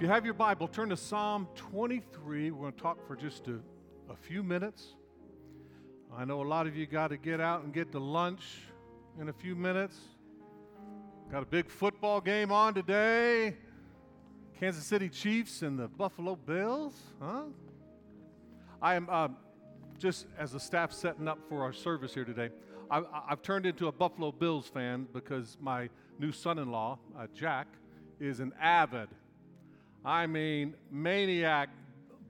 If you have your Bible, turn to Psalm 23. We're going to talk for just a, a few minutes. I know a lot of you got to get out and get to lunch in a few minutes. Got a big football game on today. Kansas City Chiefs and the Buffalo Bills, huh? I am uh, just as the staff setting up for our service here today. I, have turned into a Buffalo Bills fan because my new son-in-law, uh, Jack, is an avid, I mean, maniac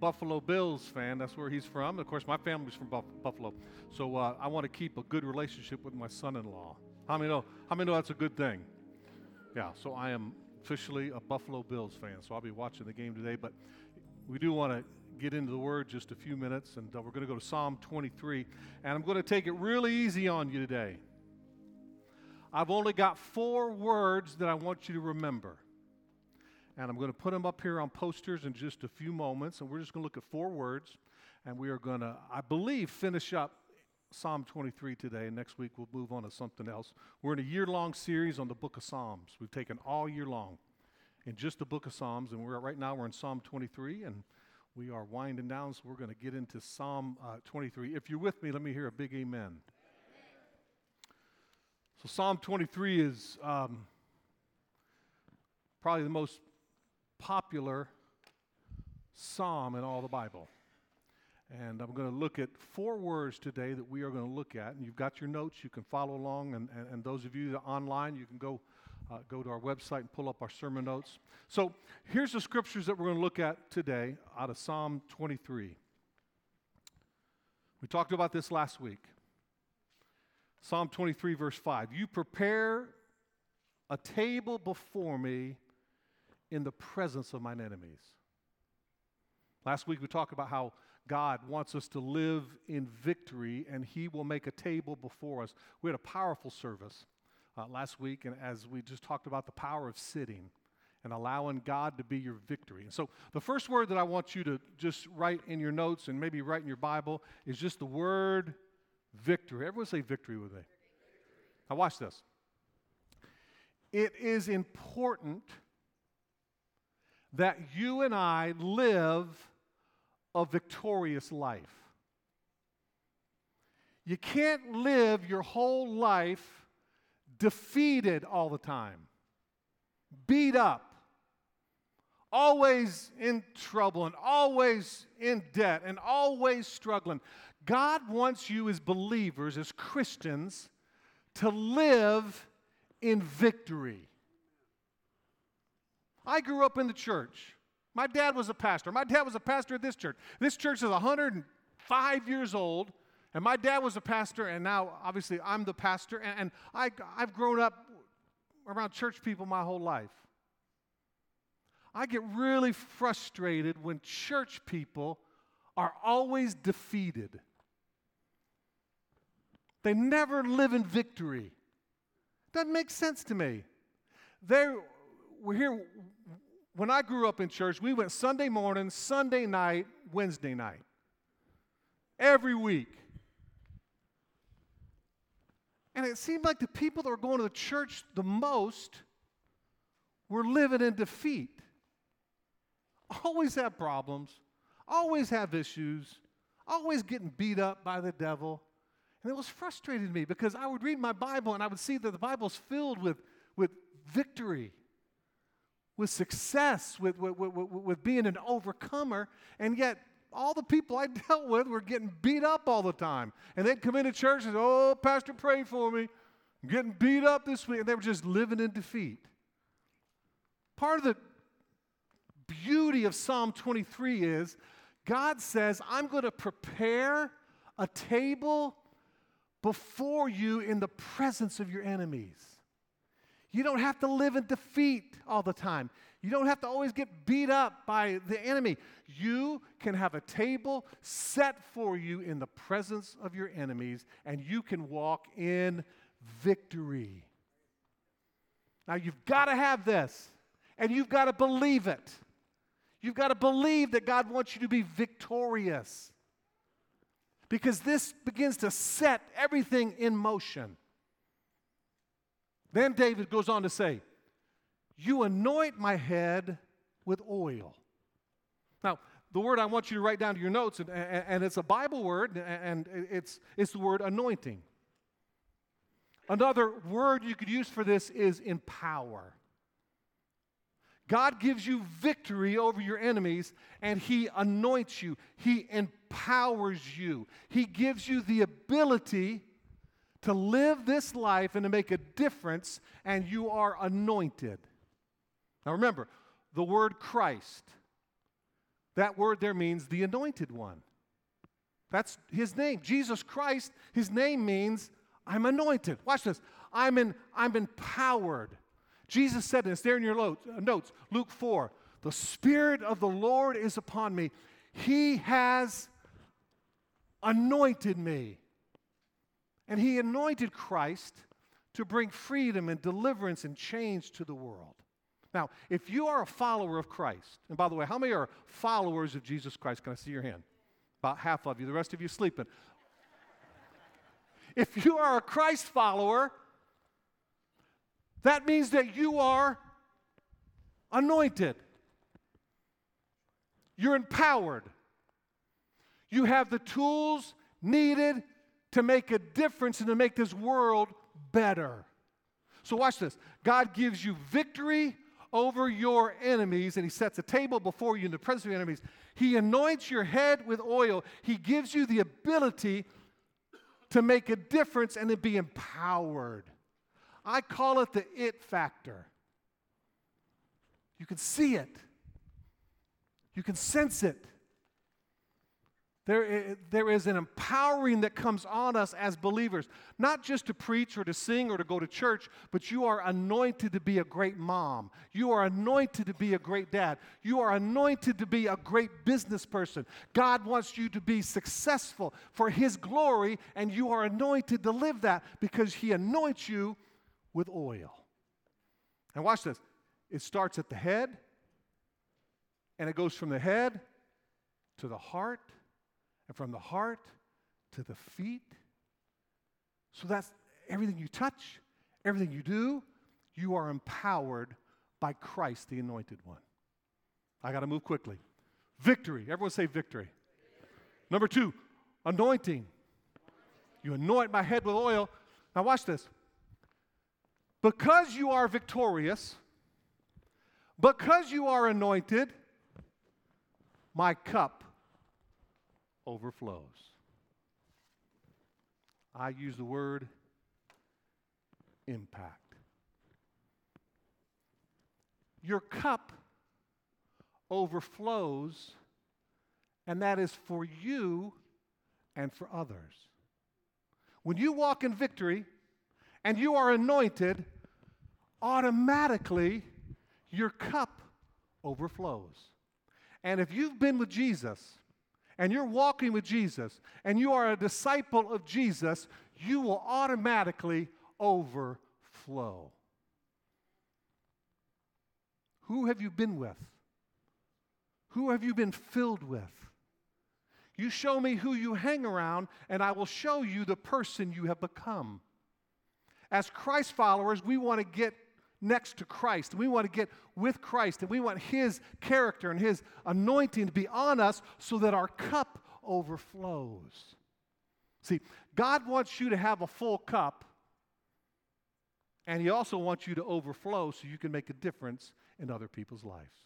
Buffalo Bills fan. That's where he's from. Of course, my family's from Buff- Buffalo, so uh, I want to keep a good relationship with my son-in-law. How many know? How many know that's a good thing? Yeah. So I am officially a Buffalo Bills fan. So I'll be watching the game today. But we do want to get into the Word just a few minutes, and uh, we're going to go to Psalm 23, and I'm going to take it really easy on you today. I've only got four words that I want you to remember. And I'm going to put them up here on posters in just a few moments. And we're just going to look at four words. And we are going to, I believe, finish up Psalm 23 today. And next week we'll move on to something else. We're in a year long series on the book of Psalms. We've taken all year long in just the book of Psalms. And we're right now we're in Psalm 23. And we are winding down, so we're going to get into Psalm uh, 23. If you're with me, let me hear a big amen. So, Psalm 23 is um, probably the most popular psalm in all the Bible. And I'm going to look at four words today that we are going to look at. And you've got your notes, you can follow along. And, and, and those of you that are online, you can go, uh, go to our website and pull up our sermon notes. So here's the scriptures that we're going to look at today out of Psalm 23. We talked about this last week. Psalm 23, verse 5. You prepare a table before me in the presence of mine enemies. Last week we talked about how God wants us to live in victory and He will make a table before us. We had a powerful service uh, last week, and as we just talked about the power of sitting and allowing God to be your victory. And so the first word that I want you to just write in your notes and maybe write in your Bible is just the word victory. Everyone say victory with me. Now, watch this. It is important that you and I live a victorious life. You can't live your whole life defeated all the time, beat up, always in trouble, and always in debt, and always struggling. God wants you as believers, as Christians, to live in victory. I grew up in the church. My dad was a pastor. My dad was a pastor at this church. This church is 105 years old, and my dad was a pastor, and now obviously I'm the pastor, and, and I, I've grown up around church people my whole life. I get really frustrated when church people are always defeated. They never live in victory. Doesn't make sense to me. They we're here. When I grew up in church, we went Sunday morning, Sunday night, Wednesday night. Every week. And it seemed like the people that were going to the church the most were living in defeat. Always have problems, always have issues, always getting beat up by the devil. And it was frustrating to me because I would read my Bible and I would see that the Bible's filled with, with victory with success, with, with, with, with being an overcomer, and yet all the people I dealt with were getting beat up all the time. And they'd come into church and say, Oh, Pastor, pray for me. I'm getting beat up this week. And they were just living in defeat. Part of the beauty of Psalm 23 is God says, I'm going to prepare a table before you in the presence of your enemies. You don't have to live in defeat all the time. You don't have to always get beat up by the enemy. You can have a table set for you in the presence of your enemies, and you can walk in victory. Now, you've got to have this, and you've got to believe it. You've got to believe that God wants you to be victorious. Because this begins to set everything in motion. Then David goes on to say, You anoint my head with oil. Now, the word I want you to write down to your notes, and, and, it's a Bible word, and it's, it's the word anointing. Another word you could use for this is empower. God gives you victory over your enemies and He anoints you. He empowers you. He gives you the ability to live this life and to make a difference, and you are anointed. Now remember, the word Christ, that word there means the anointed one. That's his name. Jesus Christ, his name means I'm anointed. Watch this. I'm, in, I'm empowered. Jesus said this there in your notes, Luke 4 The Spirit of the Lord is upon me. He has anointed me. And He anointed Christ to bring freedom and deliverance and change to the world. Now, if you are a follower of Christ, and by the way, how many are followers of Jesus Christ? Can I see your hand? About half of you. The rest of you sleeping. If you are a Christ follower, that means that you are anointed. You're empowered. You have the tools needed to make a difference and to make this world better. So, watch this God gives you victory over your enemies, and He sets a table before you in the presence of your enemies. He anoints your head with oil, He gives you the ability to make a difference and to be empowered. I call it the it factor. You can see it, you can sense it. There, there is an empowering that comes on us as believers, not just to preach or to sing or to go to church, but you are anointed to be a great mom. You are anointed to be a great dad. You are anointed to be a great business person. God wants you to be successful for His glory, and you are anointed to live that because He anoints you with oil. And watch this it starts at the head, and it goes from the head to the heart, and from the heart to the feet. So that's everything you touch, everything you do, you are empowered by Christ, the anointed one. I got to move quickly. Victory. Everyone say victory. Number two, anointing. You anoint my head with oil. Now, watch this. Because you are victorious, because you are anointed, my cup overflows. I use the word impact. Your cup overflows, and that is for you and for others. When you walk in victory, and you are anointed, automatically your cup overflows. And if you've been with Jesus and you're walking with Jesus and you are a disciple of Jesus, you will automatically overflow. Who have you been with? Who have you been filled with? You show me who you hang around, and I will show you the person you have become. As Christ followers, we want to get next to Christ. We want to get with Christ, and we want His character and His anointing to be on us so that our cup overflows. See, God wants you to have a full cup, and He also wants you to overflow so you can make a difference in other people's lives.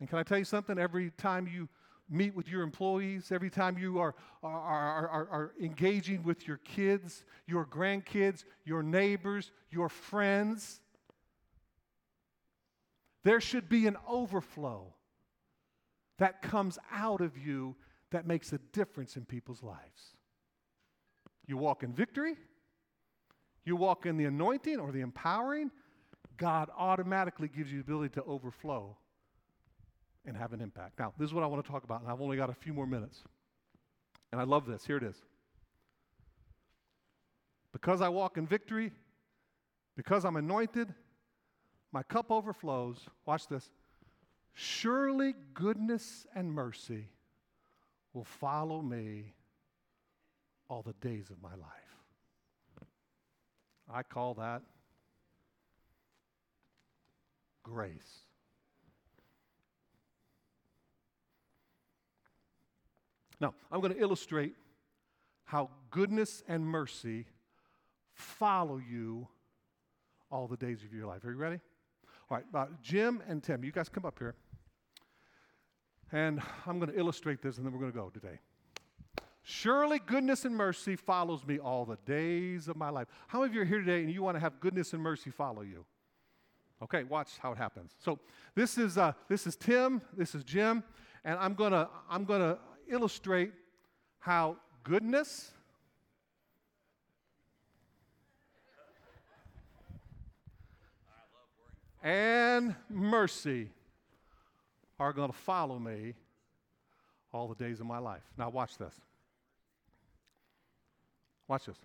And can I tell you something? Every time you meet with your employees, every time you are, are, are, are, are engaging with your kids, your grandkids, your neighbors, your friends, there should be an overflow that comes out of you that makes a difference in people's lives. You walk in victory, you walk in the anointing or the empowering, God automatically gives you the ability to overflow and have an impact. Now, this is what I want to talk about, and I've only got a few more minutes. And I love this. Here it is. Because I walk in victory, because I'm anointed, my cup overflows. Watch this. Surely goodness and mercy will follow me all the days of my life. I call that grace. Now, I'm going to illustrate how goodness and mercy follow you all the days of your life. Are you ready? All right, uh, Jim and Tim, you guys come up here. And I'm going to illustrate this and then we're going to go today. Surely goodness and mercy follows me all the days of my life. How many of you are here today and you want to have goodness and mercy follow you? Okay, watch how it happens. So this is uh, this is Tim, this is Jim, and I'm gonna I'm gonna illustrate how goodness and mercy are going to follow me all the days of my life. Now, watch this. Watch this.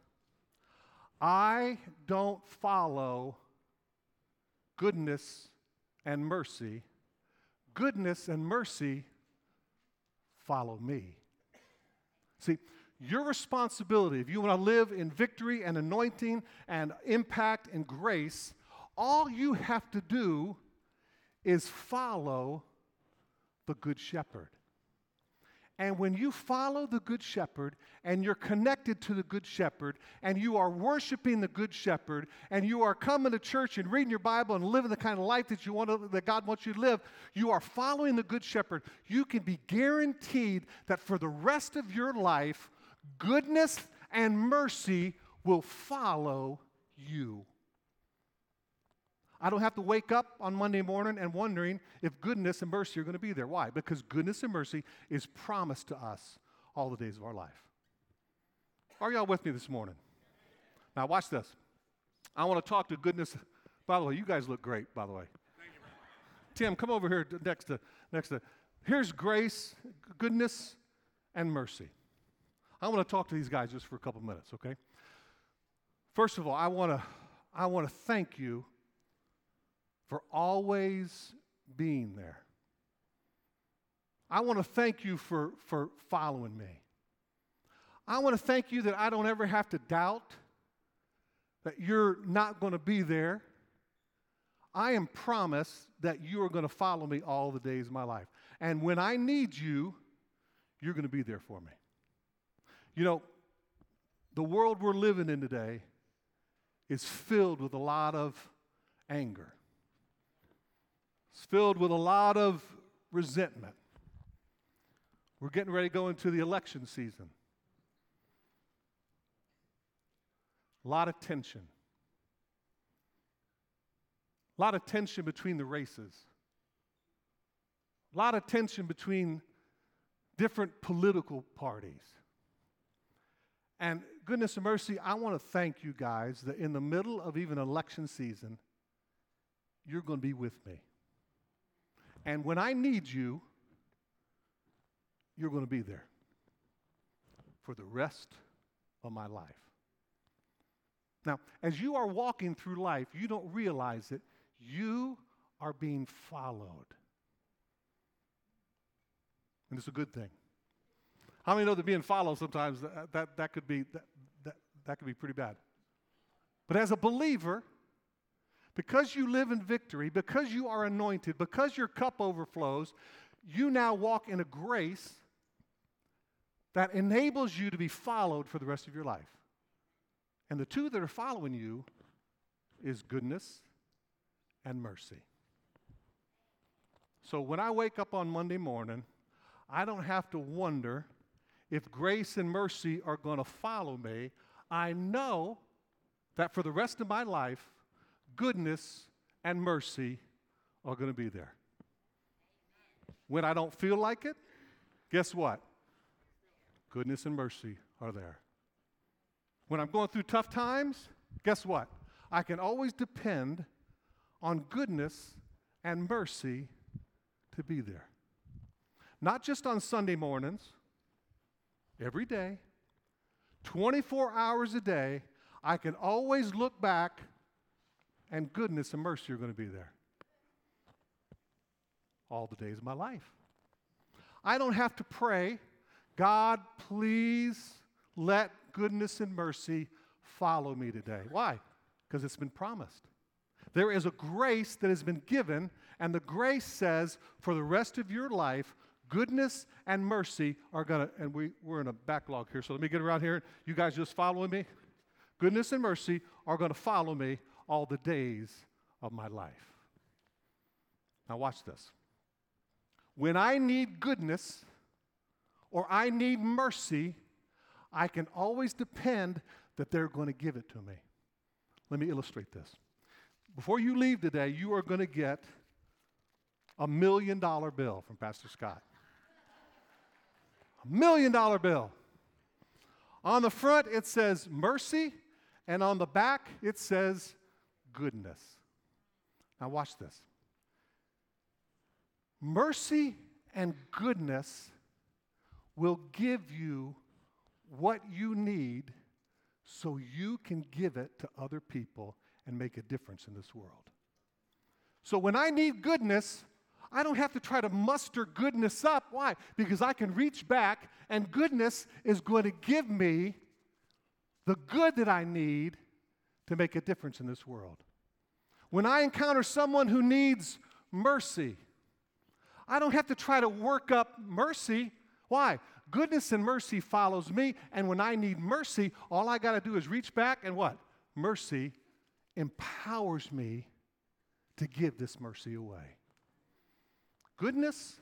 I don't follow goodness and mercy. Goodness and mercy follow me. See, your responsibility, if you want to live in victory and anointing and impact and grace, all you have to do is follow the Good Shepherd. And when you follow the Good Shepherd and you're connected to the Good Shepherd and you are worshiping the Good Shepherd and you are coming to church and reading your Bible and living the kind of life that you want to, that God wants you to live, you are following the Good Shepherd. You can be guaranteed that for the rest of your life, goodness and mercy will follow you. I don't have to wake up on Monday morning and wondering if goodness and mercy are going to be there. Why? Because goodness and mercy is promised to us all the days of our life. Are y'all with me this morning? Now, watch this. I want to talk to goodness. By the way, you guys look great, by the way. Tim, come over here next to, next to. Here's grace, goodness, and mercy. I want to talk to these guys just for a couple minutes, okay? First of all, I want to I want to thank you for always being there. I want to thank you for, for following me. I want to thank you that I don't ever have to doubt that you're not going to be there. I am promised that you are going to follow me all the days of my life. And when I need you, you're going to be there for me. You know, the world we're living in today is filled with a lot of anger. It's filled with a lot of resentment. We're getting ready to go into the election season. A lot of tension. A lot of tension between the races. A lot of tension between different political parties. And goodness and mercy, I want to thank you guys that in the middle of even election season, you're going to be with me. And when I need you, you're going to be there for the rest of my life. Now, as you are walking through life, you don't realize it. You are being followed. And it's a good thing. How many know that being followed sometimes that, that, that could be that, that, that could be pretty bad? But as a believer, because you live in victory, because you are anointed, because your cup overflows, you now walk in a grace that enables you to be followed for the rest of your life. And the two that are following you is goodness and mercy. So when I wake up on Monday morning, I don't have to wonder if grace and mercy are going to follow me. I know that for the rest of my life, goodness and mercy are going to be there. When I don't feel like it, guess what? Goodness and mercy are there. When I'm going through tough times, guess what? I can always depend on goodness and mercy to be there. Not just on Sunday mornings, every day, 24 hours a day, I can always look back and goodness and mercy are going to be there all the days of my life. I don't have to pray, God, please let goodness and mercy follow me today. Why? Because it's been promised. There is a grace that has been given, and the grace says, for the rest of your life, Goodness and mercy are going to, and we, we're in a backlog here, so let me get around here. You guys just following me? Goodness and mercy are going to follow me all the days of my life. Now, watch this. When I need goodness or I need mercy, I can always depend that they're going to give it to me. Let me illustrate this. Before you leave today, you are going to get a million dollar bill from Pastor Scott. A million dollar bill. On the front, it says mercy, and on the back, it says goodness. Now, watch this. Mercy and goodness will give you what you need so you can give it to other people and make a difference in this world. So when I need goodness, I don't have to try to muster goodness up. Why? Because I can reach back, and goodness is going to give me the good that I need to make a difference in this world. When I encounter someone who needs mercy, I don't have to try to work up mercy. Why? Goodness and mercy follows me, and when I need mercy, all I got to do is reach back and what? Mercy empowers me to give this mercy away. Goodness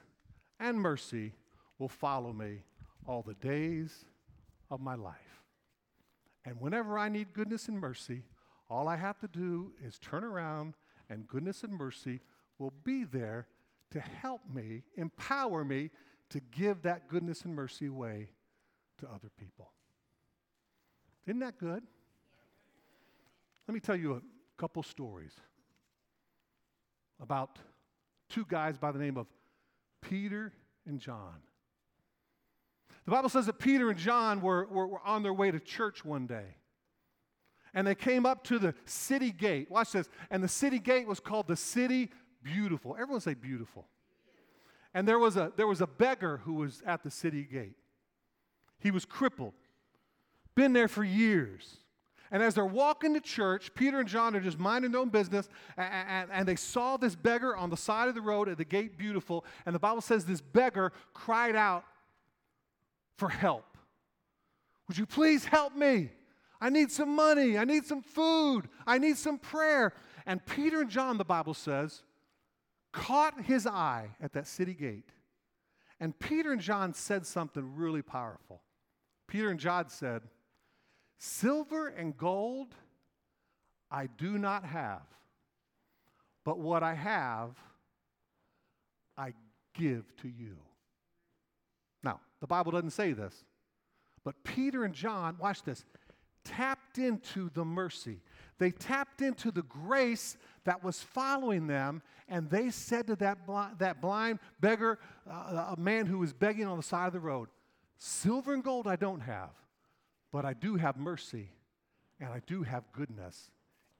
and mercy will follow me all the days of my life. And whenever I need goodness and mercy, all I have to do is turn around, and goodness and mercy will be there to help me, empower me to give that goodness and mercy away to other people. Isn't that good? Let me tell you a couple stories about two guys by the name of Peter and John. The Bible says that Peter and John were, were, were, on their way to church one day. And they came up to the city gate. Watch this. And the city gate was called the City Beautiful. Everyone say beautiful. And there was a, there was a beggar who was at the city gate. He was crippled, been there for years. And as they're walking to church, Peter and John are just minding their own business, and, and, and, they saw this beggar on the side of the road at the gate, beautiful. And the Bible says this beggar cried out for help. Would you please help me? I need some money. I need some food. I need some prayer. And Peter and John, the Bible says, caught his eye at that city gate. And Peter and John said something really powerful. Peter and John said, Silver and gold I do not have, but what I have, I give to you. Now, the Bible doesn't say this, but Peter and John, watch this, tapped into the mercy. They tapped into the grace that was following them, and they said to that, blind, that blind beggar, uh, a man who was begging on the side of the road, Silver and gold I don't have, but I do have mercy and I do have goodness.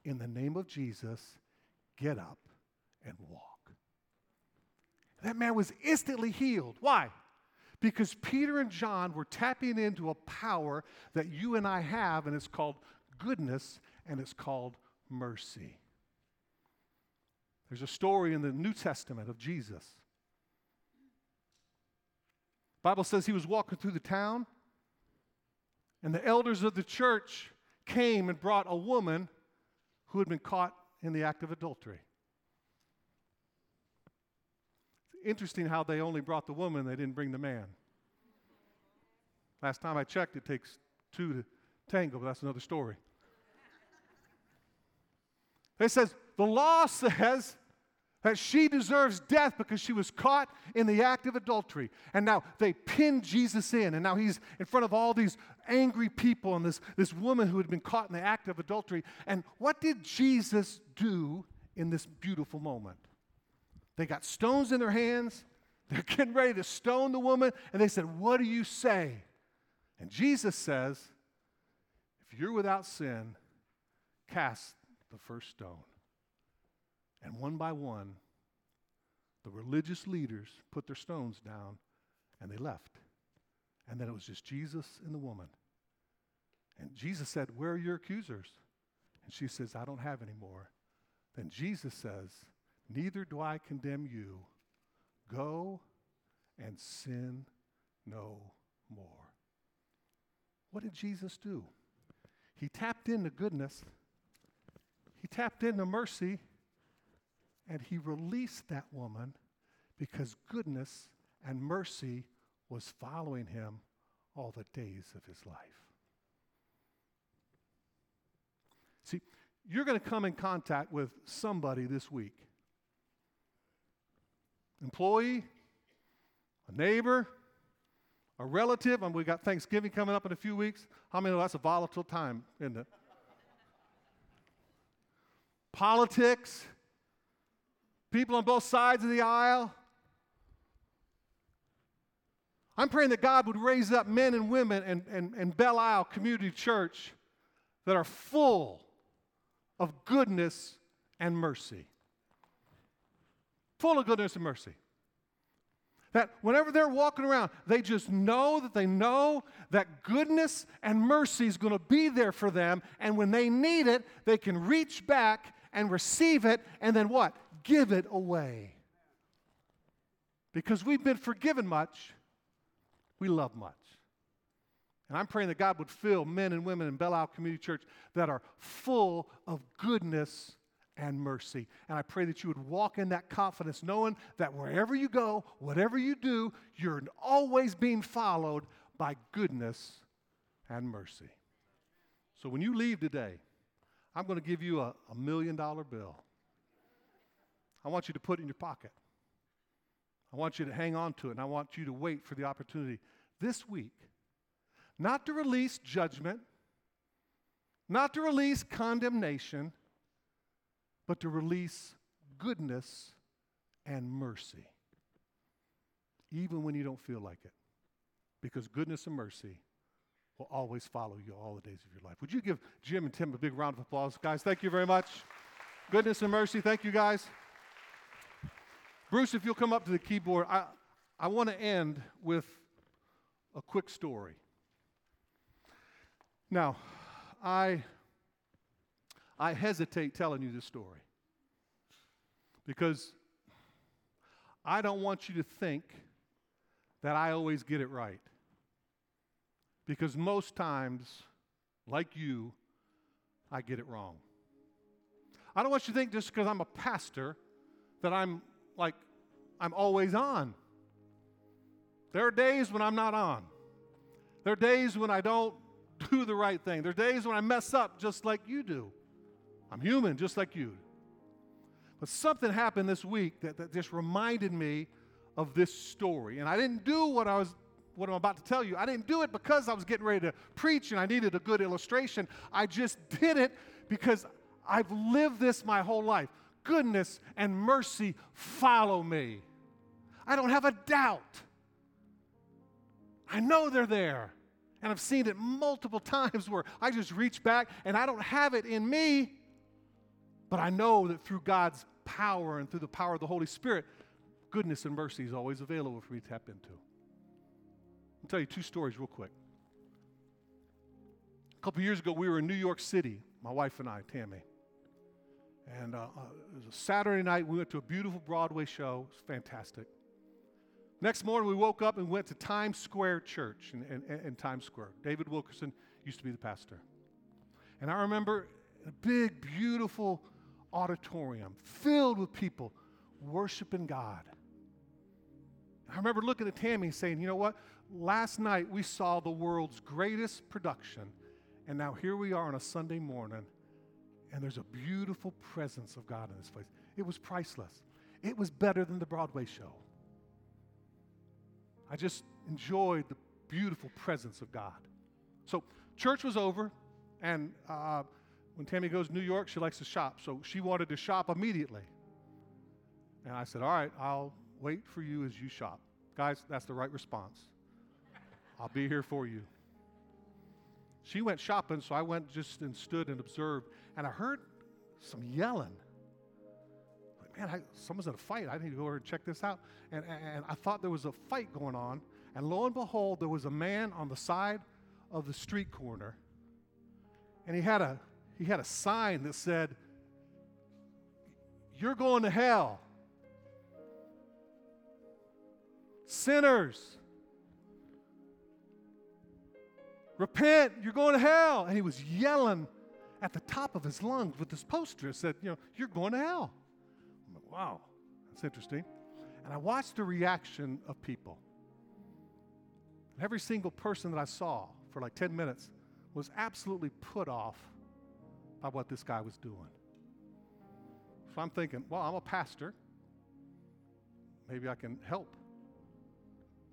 In the name of Jesus, get up and walk. That man was instantly healed. Why? Because Peter and John were tapping into a power that you and I have, and it's called goodness and it's called mercy. There's a story in the New Testament of Jesus. Bible says he was walking through the town and the elders of the church came and brought a woman who had been caught in the act of adultery. It's interesting how they only brought the woman, they didn't bring the man. Last time I checked, it takes two to tango, but that's another story. It says, the law says that she deserves death because she was caught in the act of adultery. And now they pin Jesus in, and now he's in front of all these angry people and this, this woman who had been caught in the act of adultery. And what did Jesus do in this beautiful moment? They got stones in their hands, they're getting ready to stone the woman, and they said, What do you say? And Jesus says, If you're without sin, cast the first stone. And one by one, the religious leaders put their stones down and they left. And then it was just Jesus and the woman. And Jesus said, Where are your accusers? And she says, I don't have any more. Then Jesus says, Neither do I condemn you. Go and sin no more. What did Jesus do? He tapped into goodness, he tapped into mercy, and he released that woman because goodness and mercy was following him all the days of his life. See, you're going to come in contact with somebody this week employee, a neighbor, a relative, and we got Thanksgiving coming up in a few weeks. How many know that's a volatile time, isn't it? Politics, people on both sides of the aisle. I'm praying that God would raise up men and women in, in, in Belle Isle Community Church that are full of goodness and mercy. Full of goodness and mercy. That whenever they're walking around, they just know that they know that goodness and mercy is going to be there for them. And when they need it, they can reach back and receive it and then what? Give it away. Because we've been forgiven much, we love much. And I'm praying that God would fill men and women in Belle Isle Community Church that are full of goodness and mercy. And I pray that you would walk in that confidence, knowing that wherever you go, whatever you do, you're always being followed by goodness and mercy. So when you leave today, I'm going to give you a, a million dollar bill. I want you to put it in your pocket. I want you to hang on to it, and I want you to wait for the opportunity this week not to release judgment, not to release condemnation, but to release goodness and mercy, even when you don't feel like it. Because goodness and mercy will always follow you all the days of your life. Would you give Jim and Tim a big round of applause? Guys, thank you very much. Goodness and mercy, thank you guys. Bruce, if you'll come up to the keyboard, I, I want to end with a quick story. Now, I, I hesitate telling you this story because I don't want you to think that I always get it right. Because most times, like you, I get it wrong. I don't want you to think just because I'm a pastor that I'm like, I'm always on. There are days when I'm not on. There are days when I don't do the right thing. There are days when I mess up just like you do. I'm human just like you. But something happened this week that, that just reminded me of this story. And I didn't do what I was what I'm about to tell you. I didn't do it because I was getting ready to preach and I needed a good illustration. I just did it because I've lived this my whole life. Goodness and mercy follow me. I don't have a doubt. I know they're there. And I've seen it multiple times where I just reach back and I don't have it in me, but I know that through God's power and through the power of the Holy Spirit, goodness and mercy is always available for me to tap into. I'll tell you two stories real quick. A couple years ago, we were in New York City, my wife and I, Tammy. And uh, uh, it was a Saturday night. We went to a beautiful Broadway show. It was fantastic. Next morning, we woke up and went to Times Square Church in, in, in, Times Square. David Wilkerson used to be the pastor. And I remember a big, beautiful auditorium filled with people worshiping God. I remember looking at Tammy saying, you know what? Last night we saw the world's greatest production, and now here we are on a Sunday morning, and there's a beautiful presence of God in this place. It was priceless. It was better than the Broadway show. I just enjoyed the beautiful presence of God. So, church was over, and uh, when Tammy goes to New York, she likes to shop. So, she wanted to shop immediately. And I said, All right, I'll wait for you as you shop. Guys, that's the right response. I'll be here for you. She went shopping, so I went just and stood and observed, and I heard some yelling Like, man, I, someone's in a fight. I need to go over and check this out. And, and I thought there was a fight going on. And lo and behold, there was a man on the side of the street corner. And he had a, he had a sign that said, You're going to hell. sinners. Repent, you're going to hell. And he was yelling at the top of his lungs with this poster that said, You know, you're going to hell. Like, wow, that's interesting. And I watched the reaction of people. Every single person that I saw for like 10 minutes was absolutely put off by what this guy was doing. So I'm thinking, well, I'm a pastor. Maybe I can help.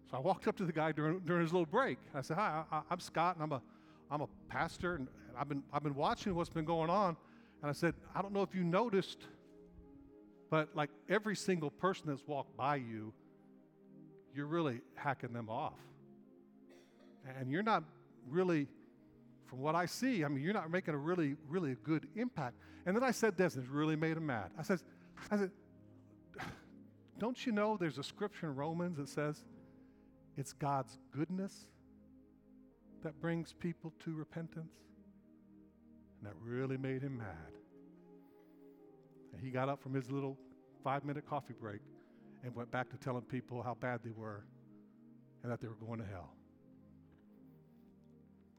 So I walked up to the guy during, during his little break. I said, Hi, I, am Scott, and I'm a, I'm a pastor, and I've been, I've been watching what's been going on. And I said, I don't know if you noticed, but like every single person that's walked by you, you're really hacking them off. And you're not really, from what I see, I mean, you're not making a really, really good impact. And then I said this, and it really made him mad. I said, I said, don't you know there's a scripture in Romans that says it's God's goodness that brings people to repentance? And that really made him mad. And he got up from his little five minute coffee break and went back to telling people how bad they were and that they were going to hell.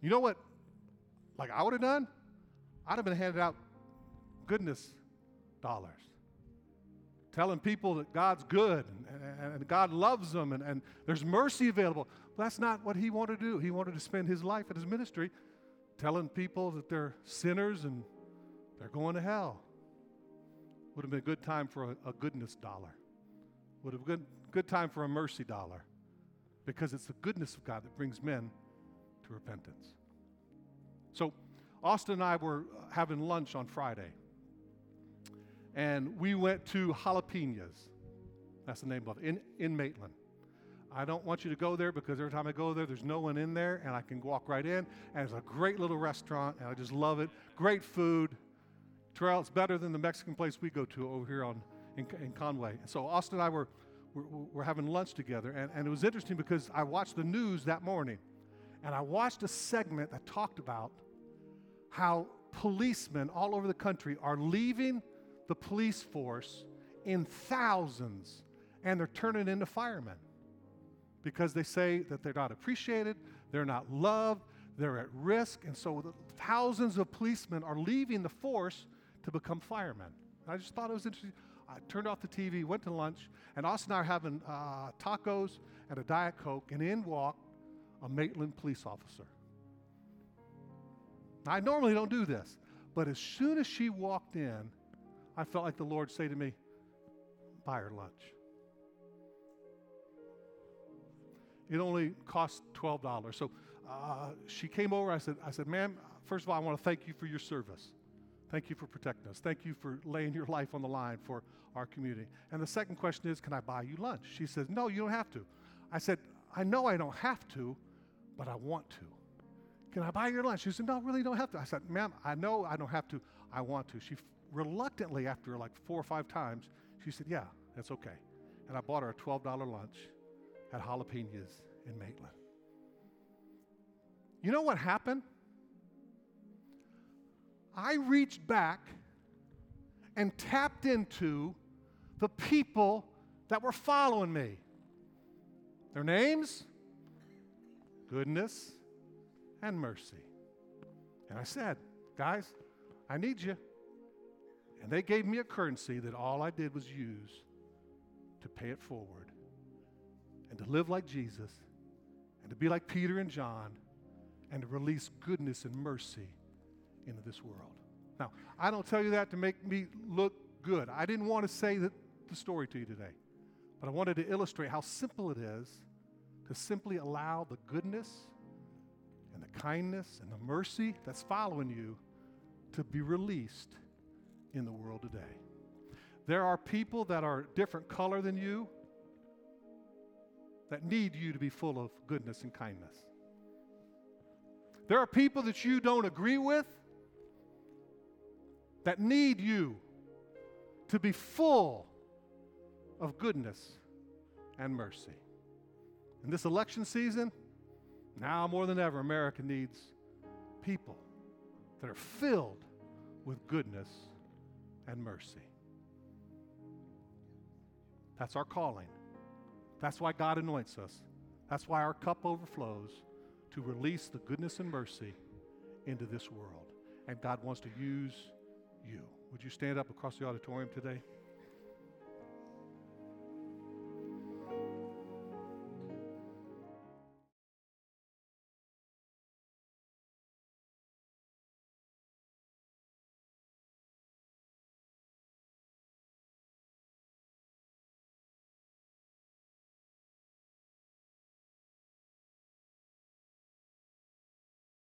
You know what? Like I would have done? I'd have been handed out goodness dollars. Telling people that God's good and, and God loves them and, and there's mercy available. But that's not what he wanted to do. He wanted to spend his life at his ministry telling people that they're sinners and they're going to hell. Would have been a good time for a, a goodness dollar. Would have been a good time for a mercy dollar. Because it's the goodness of God that brings men to repentance. So, Austin and I were having lunch on Friday, and we went to Jalapenos. That's the name of it, in, in Maitland. I don't want you to go there because every time I go there, there's no one in there, and I can walk right in. And it's a great little restaurant, and I just love it. Great food. Terrell, it's better than the Mexican place we go to over here on, in, in Conway. So Austin and I were, were, were having lunch together, and, and it was interesting because I watched the news that morning, and I watched a segment that talked about how policemen all over the country are leaving the police force in thousands and they're turning into firemen because they say that they're not appreciated, they're not loved, they're at risk. And so thousands of policemen are leaving the force to become firemen. I just thought it was interesting. I turned off the TV, went to lunch, and Austin and I are having uh, tacos and a Diet Coke, and in walked a Maitland police officer. I normally don't do this, but as soon as she walked in, I felt like the Lord say to me, buy her lunch. It only cost $12. So uh, she came over. I said, I said, ma'am, first of all, I want to thank you for your service. Thank you for protecting us. Thank you for laying your life on the line for our community. And the second question is, can I buy you lunch? She says, no, you don't have to. I said, I know I don't have to, but I want to. Can I buy your lunch? She said, No, really don't have to. I said, Ma'am, I know I don't have to. I want to. She reluctantly, after like four or five times, she said, Yeah, that's okay. And I bought her a $12 lunch at Jalapenos in Maitland. You know what happened? I reached back and tapped into the people that were following me. Their names? Goodness, and mercy. And I said, Guys, I need you. And they gave me a currency that all I did was use to pay it forward and to live like Jesus and to be like Peter and John and to release goodness and mercy into this world. Now, I don't tell you that to make me look good. I didn't want to say the story to you today, but I wanted to illustrate how simple it is to simply allow the goodness and the kindness and the mercy that's following you to be released in the world today. There are people that are different color than you that need you to be full of goodness and kindness. There are people that you don't agree with that need you to be full of goodness and mercy. In this election season, now more than ever, America needs people that are filled with goodness and mercy. That's our calling. That's why God anoints us. That's why our cup overflows to release the goodness and mercy into this world. And God wants to use you. Would you stand up across the auditorium today?